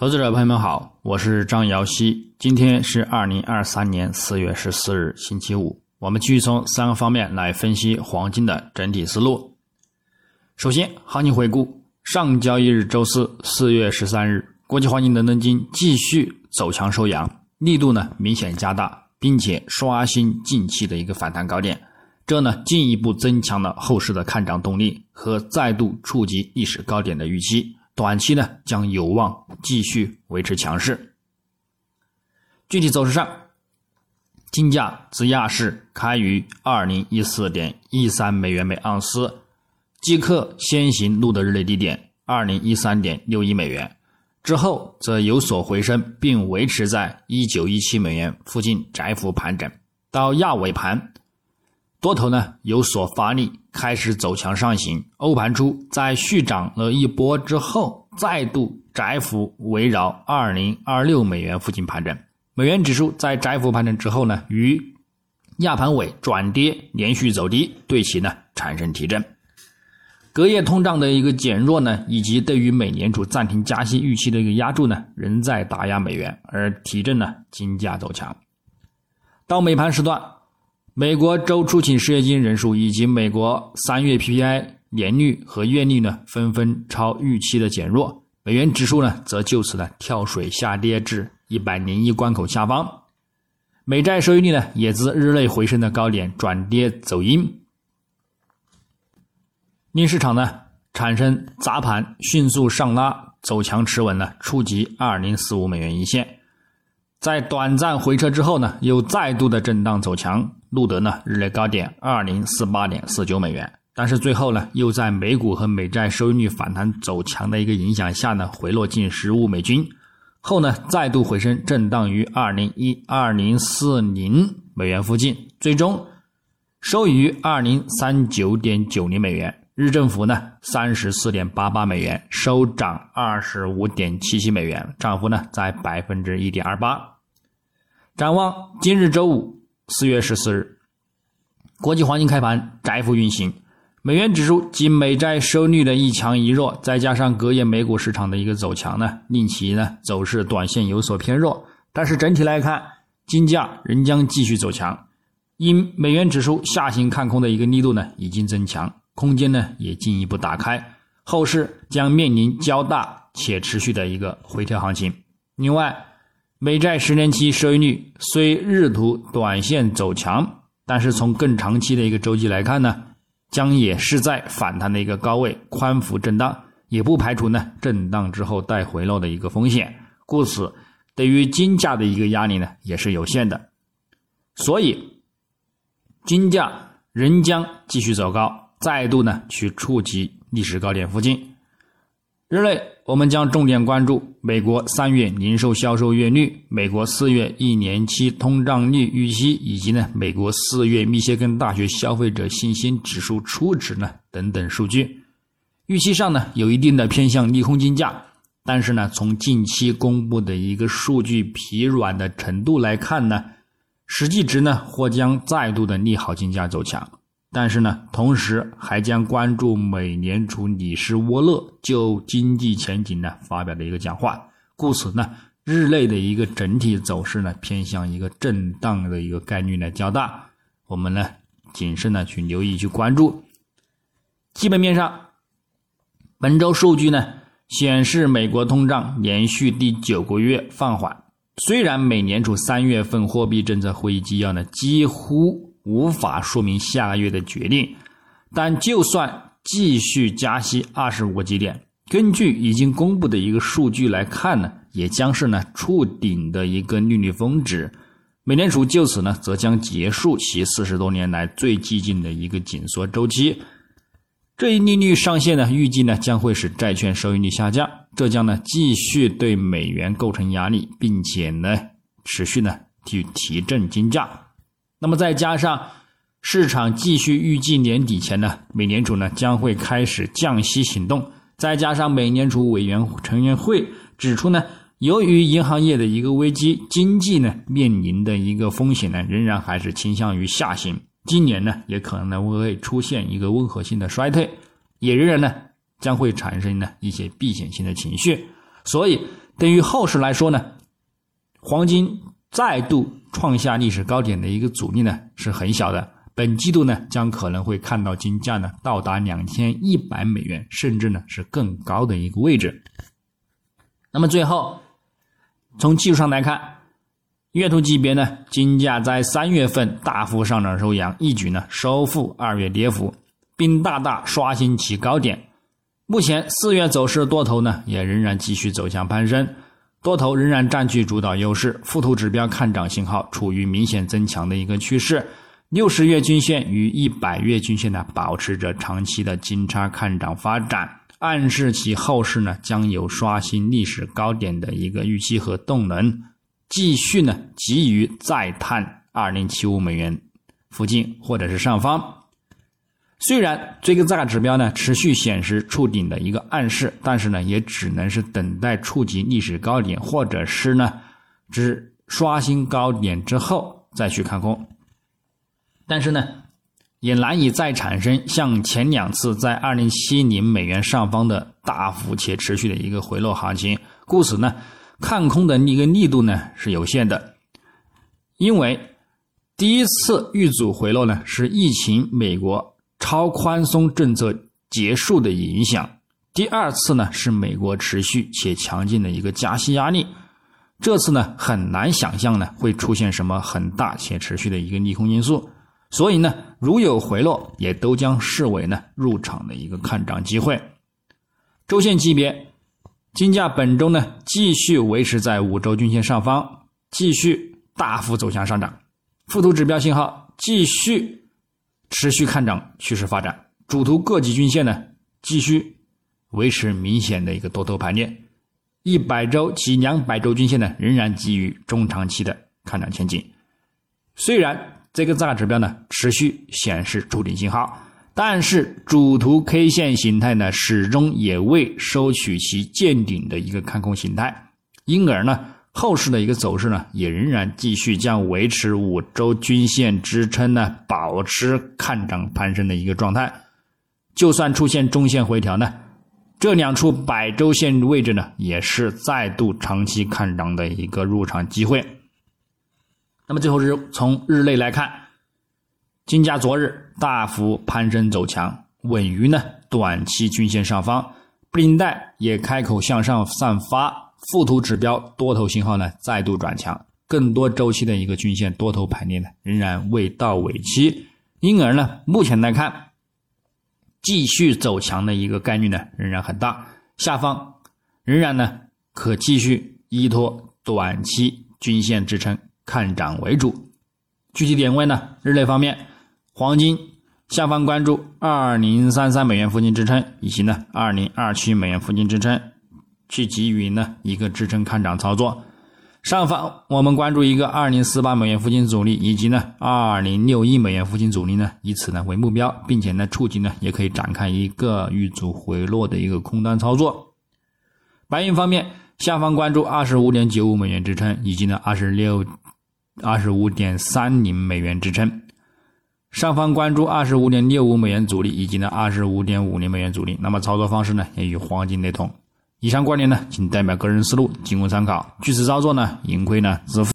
投资者朋友们好，我是张瑶希。今天是二零二三年四月十四日，星期五。我们继续从三个方面来分析黄金的整体思路。首先，行情回顾：上交易日周四四月十三日，国际黄金伦敦金继续走强收阳，力度呢明显加大，并且刷新近期的一个反弹高点，这呢进一步增强了后市的看涨动力和再度触及历史高点的预期。短期呢将有望继续维持强势。具体走势上，金价自亚市开于二零一四点一三美元每盎司，即刻先行录得日内低点二零一三点六一美元，之后则有所回升，并维持在一九一七美元附近窄幅盘整。到亚尾盘，多头呢有所发力。开始走强上行，欧盘初在续涨了一波之后，再度窄幅围绕二零二六美元附近盘整。美元指数在窄幅盘整之后呢，于亚盘尾转跌，连续走低，对其呢产生提振。隔夜通胀的一个减弱呢，以及对于美联储暂停加息预期的一个压住呢，仍在打压美元，而提振呢金价走强。到美盘时段。美国周出勤失业金人数以及美国三月 PPI 年率和月率呢，纷纷超预期的减弱，美元指数呢，则就此呢跳水下跌至一百零一关口下方，美债收益率呢，也自日内回升的高点转跌走阴，令市场呢产生砸盘，迅速上拉，走强持稳呢，触及二零四五美元一线。在短暂回撤之后呢，又再度的震荡走强，录得呢日内高点二零四八点四九美元，但是最后呢，又在美股和美债收益率反弹走强的一个影响下呢，回落近十五美金，后呢再度回升，震荡于二零一二零四零美元附近，最终收于二零三九点九零美元，日政府呢三十四点八八美元，收涨二十五点七七美元，涨幅呢在百分之一点二八。展望今日周五四月十四日，国际黄金开盘窄幅运行，美元指数及美债收率的一强一弱，再加上隔夜美股市场的一个走强呢，令其呢走势短线有所偏弱。但是整体来看，金价仍将继续走强，因美元指数下行看空的一个力度呢已经增强，空间呢也进一步打开，后市将面临较大且持续的一个回调行情。另外，美债十年期收益率虽日图短线走强，但是从更长期的一个周期来看呢，将也是在反弹的一个高位宽幅震荡，也不排除呢震荡之后带回落的一个风险，故此对于金价的一个压力呢也是有限的，所以金价仍将继续走高，再度呢去触及历史高点附近。日内，我们将重点关注美国三月零售销售月率、美国四月一年期通胀率预期，以及呢美国四月密歇根大学消费者信心指数初值呢等等数据。预期上呢有一定的偏向利空金价，但是呢从近期公布的一个数据疲软的程度来看呢，实际值呢或将再度的利好金价走强。但是呢，同时还将关注美联储理事沃勒就经济前景呢发表的一个讲话，故此呢，日内的一个整体走势呢偏向一个震荡的一个概率呢较大，我们呢谨慎的去留意去关注。基本面上，本周数据呢显示美国通胀连续第九个月放缓，虽然美联储三月份货币政策会议纪要呢几乎。无法说明下个月的决定，但就算继续加息二十五个基点，根据已经公布的一个数据来看呢，也将是呢触顶的一个利率峰值。美联储就此呢，则将结束其四十多年来最激进的一个紧缩周期。这一利率上限呢，预计呢将会使债券收益率下降，这将呢继续对美元构成压力，并且呢持续呢去提振金价。那么再加上市场继续预计年底前呢，美联储呢将会开始降息行动，再加上美联储委员成员会指出呢，由于银行业的一个危机，经济呢面临的一个风险呢，仍然还是倾向于下行，今年呢也可能呢会出现一个温和性的衰退，也仍然呢将会产生呢一些避险性的情绪，所以对于后市来说呢，黄金再度创下历史高点的一个阻力呢是很小的。本季度呢将可能会看到金价呢到达两千一百美元，甚至呢是更高的一个位置。那么最后，从技术上来看，月图级别呢，金价在三月份大幅上涨收阳，一举呢收复二月跌幅，并大大刷新其高点。目前四月走势多头呢也仍然继续走向攀升，多头仍然占据主导优势，附图指标看涨信号处于明显增强的一个趋势，六十月均线与一百月均线呢保持着长期的金叉看涨发展，暗示其后市呢将有刷新历史高点的一个预期和动能，继续呢急于再探二零七五美元附近或者是上方。虽然这个价指标呢持续显示触顶的一个暗示，但是呢也只能是等待触及历史高点，或者是呢只刷新高点之后再去看空。但是呢也难以再产生像前两次在二零七零美元上方的大幅且持续的一个回落行情，故此呢看空的一个力度呢是有限的，因为第一次遇阻回落呢是疫情美国。超宽松政策结束的影响，第二次呢是美国持续且强劲的一个加息压力，这次呢很难想象呢会出现什么很大且持续的一个利空因素，所以呢如有回落，也都将视为呢入场的一个看涨机会。周线级别，金价本周呢继续维持在五周均线上方，继续大幅走向上涨，附图指标信号继续。持续看涨趋势发展，主图各级均线呢继续维持明显的一个多头排列，一百周及两百周均线呢仍然基于中长期的看涨前景。虽然这个大指标呢持续显示触顶信号，但是主图 K 线形态呢始终也未收取其见顶的一个看空形态，因而呢。后市的一个走势呢，也仍然继续将维持五周均线支撑呢，保持看涨攀升的一个状态。就算出现中线回调呢，这两处百周线位置呢，也是再度长期看涨的一个入场机会。那么最后是从日内来看，金价昨日大幅攀升走强，稳于呢短期均线上方，布林带也开口向上散发。附图指标多头信号呢再度转强，更多周期的一个均线多头排列呢仍然未到尾期，因而呢目前来看，继续走强的一个概率呢仍然很大，下方仍然呢可继续依托短期均线支撑看涨为主。具体点位呢，日内方面，黄金下方关注二零三三美元附近支撑，以及呢二零二七美元附近支撑。去给予呢一个支撑看涨操作，上方我们关注一个二零四八美元附近阻力，以及呢二零六一美元附近阻力呢，以此呢为目标，并且呢触及呢也可以展开一个遇阻回落的一个空单操作。白银方面，下方关注二十五点九五美元支撑，以及呢二十六二十五点三零美元支撑，上方关注二十五点六五美元阻力，以及呢二十五点五零美元阻力。那么操作方式呢也与黄金雷同。以上观点呢，仅代表个人思路，仅供参考。据此操作呢，盈亏呢自负。